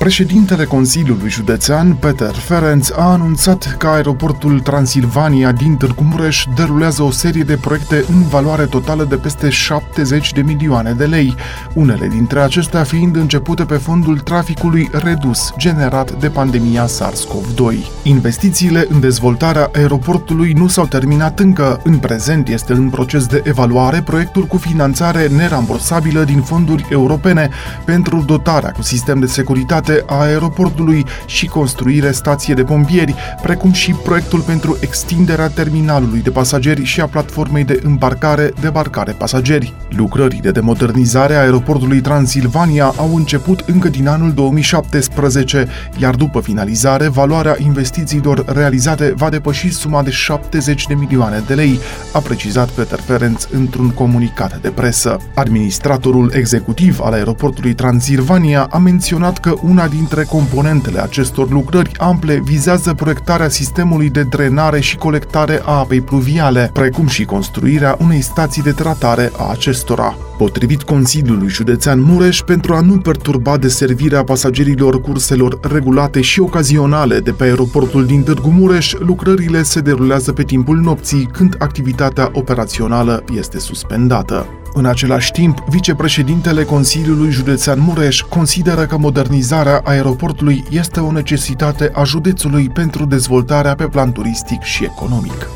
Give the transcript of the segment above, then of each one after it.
Președintele Consiliului Județean, Peter Ferenc, a anunțat că aeroportul Transilvania din Târgu Mureș derulează o serie de proiecte în valoare totală de peste 70 de milioane de lei, unele dintre acestea fiind începute pe fondul traficului redus generat de pandemia SARS-CoV-2. Investițiile în dezvoltarea aeroportului nu s-au terminat încă. În prezent este în proces de evaluare proiectul cu finanțare nerambursabilă din fonduri europene pentru dotarea cu sistem de securitate a aeroportului și construire stație de pompieri, precum și proiectul pentru extinderea terminalului de pasageri și a platformei de îmbarcare-debarcare pasageri. Lucrările de modernizare a aeroportului Transilvania au început încă din anul 2017, iar după finalizare, valoarea investițiilor realizate va depăși suma de 70 de milioane de lei, a precizat Peter Ferenc într-un comunicat de presă. Administratorul executiv al aeroportului Transilvania a menționat că una una dintre componentele acestor lucrări ample vizează proiectarea sistemului de drenare și colectare a apei pluviale, precum și construirea unei stații de tratare a acestora. Potrivit Consiliului Județean Mureș, pentru a nu perturba deservirea pasagerilor curselor regulate și ocazionale de pe aeroportul din Târgu Mureș, lucrările se derulează pe timpul nopții, când activitatea operațională este suspendată. În același timp, vicepreședintele Consiliului Județean Mureș consideră că modernizarea aeroportului este o necesitate a județului pentru dezvoltarea pe plan turistic și economic.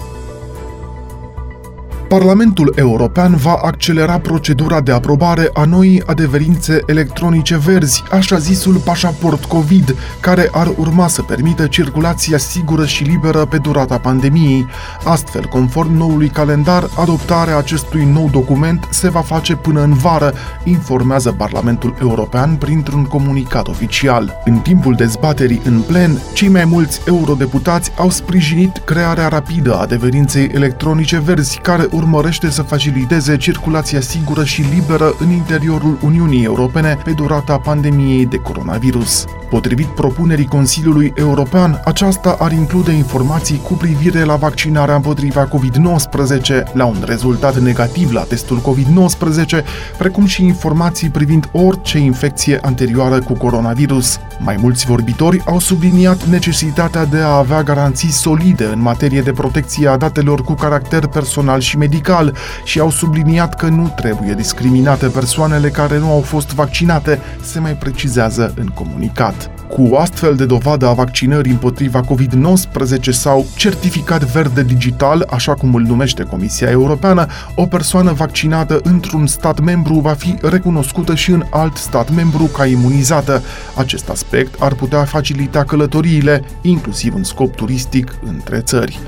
Parlamentul European va accelera procedura de aprobare a noii adeverințe electronice verzi, așa zisul pașaport COVID, care ar urma să permită circulația sigură și liberă pe durata pandemiei. Astfel, conform noului calendar, adoptarea acestui nou document se va face până în vară, informează Parlamentul European printr-un comunicat oficial. În timpul dezbaterii în plen, cei mai mulți eurodeputați au sprijinit crearea rapidă a adeverinței electronice verzi, care urmează urmărește să faciliteze circulația sigură și liberă în interiorul Uniunii Europene pe durata pandemiei de coronavirus. Potrivit propunerii Consiliului European, aceasta ar include informații cu privire la vaccinarea împotriva COVID-19, la un rezultat negativ la testul COVID-19, precum și informații privind orice infecție anterioară cu coronavirus. Mai mulți vorbitori au subliniat necesitatea de a avea garanții solide în materie de protecție a datelor cu caracter personal și medical și au subliniat că nu trebuie discriminate persoanele care nu au fost vaccinate, se mai precizează în comunicat. Cu o astfel de dovadă a vaccinării împotriva COVID-19 sau certificat verde digital, așa cum îl numește Comisia Europeană, o persoană vaccinată într-un stat membru va fi recunoscută și în alt stat membru ca imunizată. Acest aspect ar putea facilita călătoriile, inclusiv în scop turistic, între țări.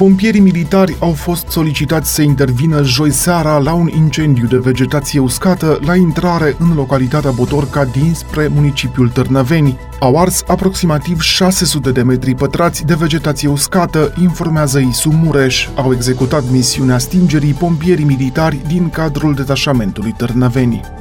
Pompierii militari au fost solicitați să intervină joi seara la un incendiu de vegetație uscată la intrare în localitatea Botorca dinspre municipiul Târnăveni. Au ars aproximativ 600 de metri pătrați de vegetație uscată, informează Isu Mureș. Au executat misiunea stingerii pompierii militari din cadrul detașamentului Târnăveni.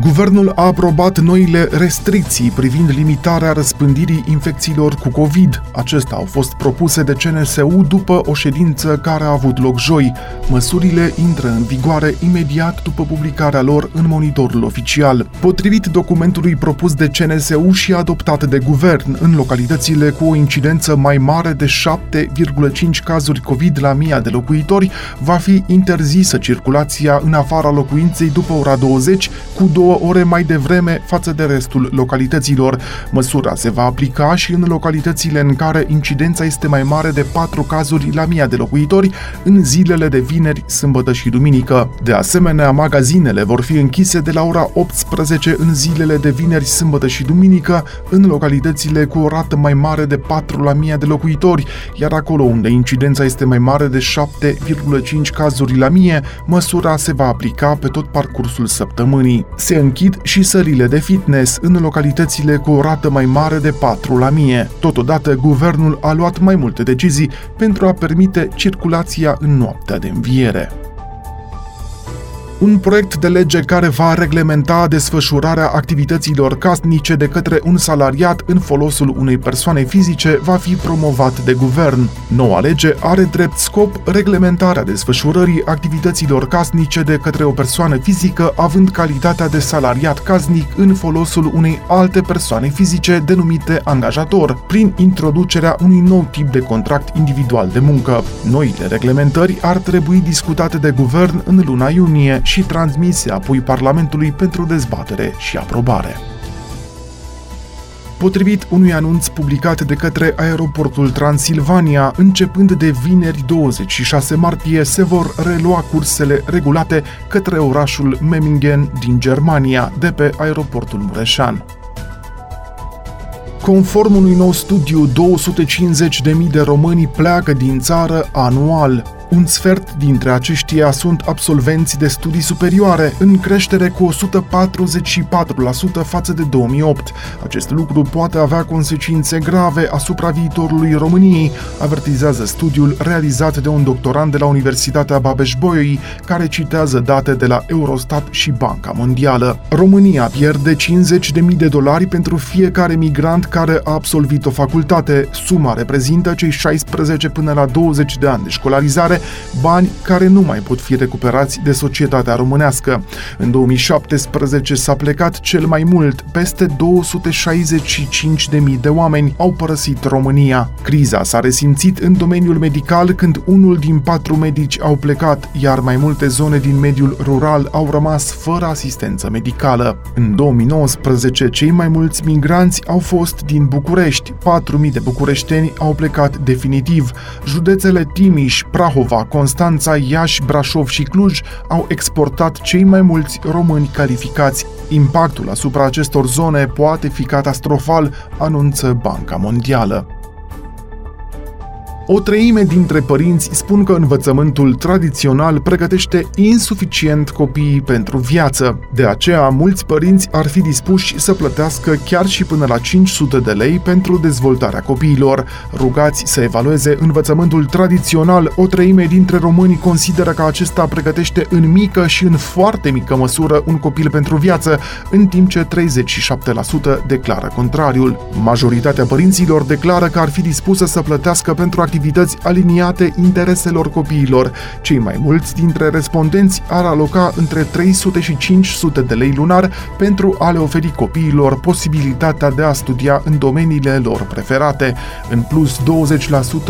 Guvernul a aprobat noile restricții privind limitarea răspândirii infecțiilor cu COVID. Acestea au fost propuse de CNSU după o ședință care a avut loc joi. Măsurile intră în vigoare imediat după publicarea lor în monitorul oficial. Potrivit documentului propus de CNSU și adoptat de guvern, în localitățile cu o incidență mai mare de 7,5 cazuri COVID la mii de locuitori, va fi interzisă circulația în afara locuinței după ora 20 cu două ore mai devreme față de restul localităților. Măsura se va aplica și în localitățile în care incidența este mai mare de 4 cazuri la mii de locuitori în zilele de vineri, sâmbătă și duminică. De asemenea, magazinele vor fi închise de la ora 18 în zilele de vineri, sâmbătă și duminică în localitățile cu o rată mai mare de 4 la mii de locuitori, iar acolo unde incidența este mai mare de 7,5 cazuri la mie, măsura se va aplica pe tot parcursul săptămânii. Se se închid și sările de fitness în localitățile cu o rată mai mare de 4 la mie. Totodată, guvernul a luat mai multe decizii pentru a permite circulația în noaptea de înviere. Un proiect de lege care va reglementa desfășurarea activităților casnice de către un salariat în folosul unei persoane fizice va fi promovat de guvern. Noua lege are drept scop reglementarea desfășurării activităților casnice de către o persoană fizică având calitatea de salariat casnic în folosul unei alte persoane fizice denumite angajator, prin introducerea unui nou tip de contract individual de muncă. Noile reglementări ar trebui discutate de guvern în luna iunie și transmise apoi Parlamentului pentru dezbatere și aprobare. Potrivit unui anunț publicat de către aeroportul Transilvania, începând de vineri 26 martie, se vor relua cursele regulate către orașul Memmingen din Germania, de pe aeroportul Mureșan. Conform unui nou studiu, 250.000 de români pleacă din țară anual. Un sfert dintre aceștia sunt absolvenți de studii superioare, în creștere cu 144% față de 2008. Acest lucru poate avea consecințe grave asupra viitorului României, avertizează studiul realizat de un doctorant de la Universitatea Babeș-Bolyai, care citează date de la Eurostat și Banca Mondială. România pierde 50.000 de dolari pentru fiecare migrant care a absolvit o facultate. Suma reprezintă cei 16 până la 20 de ani de școlarizare bani care nu mai pot fi recuperați de societatea românească. În 2017 s-a plecat cel mai mult, peste 265.000 de oameni au părăsit România. Criza s-a resimțit în domeniul medical când unul din patru medici au plecat, iar mai multe zone din mediul rural au rămas fără asistență medicală. În 2019, cei mai mulți migranți au fost din București. 4.000 de bucureșteni au plecat definitiv. Județele Timiș, Prahova, Craiova, Constanța, Iași, Brașov și Cluj au exportat cei mai mulți români calificați. Impactul asupra acestor zone poate fi catastrofal, anunță Banca Mondială. O treime dintre părinți spun că învățământul tradițional pregătește insuficient copiii pentru viață. De aceea, mulți părinți ar fi dispuși să plătească chiar și până la 500 de lei pentru dezvoltarea copiilor. Rugați să evalueze învățământul tradițional, o treime dintre români consideră că acesta pregătește în mică și în foarte mică măsură un copil pentru viață, în timp ce 37% declară contrariul. Majoritatea părinților declară că ar fi dispusă să plătească pentru activități aliniate intereselor copiilor. Cei mai mulți dintre respondenți ar aloca între 300 și 500 de lei lunar pentru a le oferi copiilor posibilitatea de a studia în domeniile lor preferate. În plus,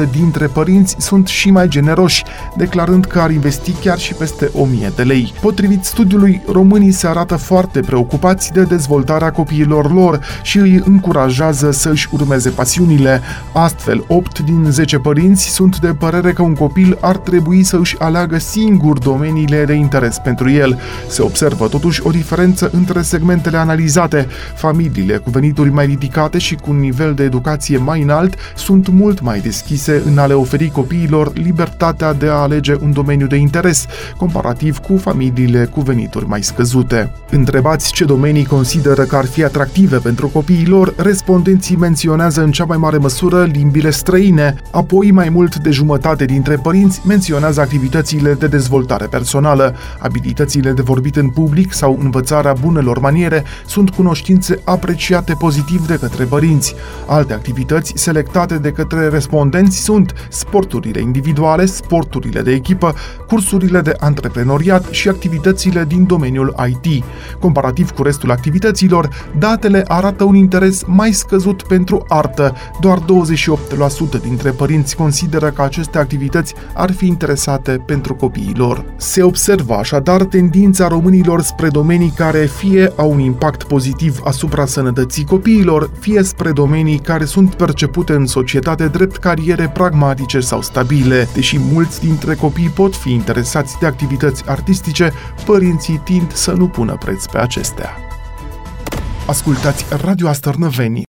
20% dintre părinți sunt și mai generoși, declarând că ar investi chiar și peste 1000 de lei. Potrivit studiului, românii se arată foarte preocupați de dezvoltarea copiilor lor și îi încurajează să își urmeze pasiunile. Astfel, 8 din 10 părinți părinți sunt de părere că un copil ar trebui să își aleagă singur domeniile de interes pentru el. Se observă totuși o diferență între segmentele analizate. Familiile cu venituri mai ridicate și cu un nivel de educație mai înalt sunt mult mai deschise în a le oferi copiilor libertatea de a alege un domeniu de interes, comparativ cu familiile cu venituri mai scăzute. Întrebați ce domenii consideră că ar fi atractive pentru copiilor, respondenții menționează în cea mai mare măsură limbile străine, apoi Apoi, mai mult de jumătate dintre părinți menționează activitățile de dezvoltare personală. Abilitățile de vorbit în public sau învățarea bunelor maniere sunt cunoștințe apreciate pozitiv de către părinți. Alte activități selectate de către respondenți sunt sporturile individuale, sporturile de echipă, cursurile de antreprenoriat și activitățile din domeniul IT. Comparativ cu restul activităților, datele arată un interes mai scăzut pentru artă. Doar 28% dintre părinți părinți consideră că aceste activități ar fi interesate pentru copiii lor. Se observă așadar tendința românilor spre domenii care fie au un impact pozitiv asupra sănătății copiilor, fie spre domenii care sunt percepute în societate drept cariere pragmatice sau stabile. Deși mulți dintre copii pot fi interesați de activități artistice, părinții tind să nu pună preț pe acestea. Ascultați Radio Astărnăveni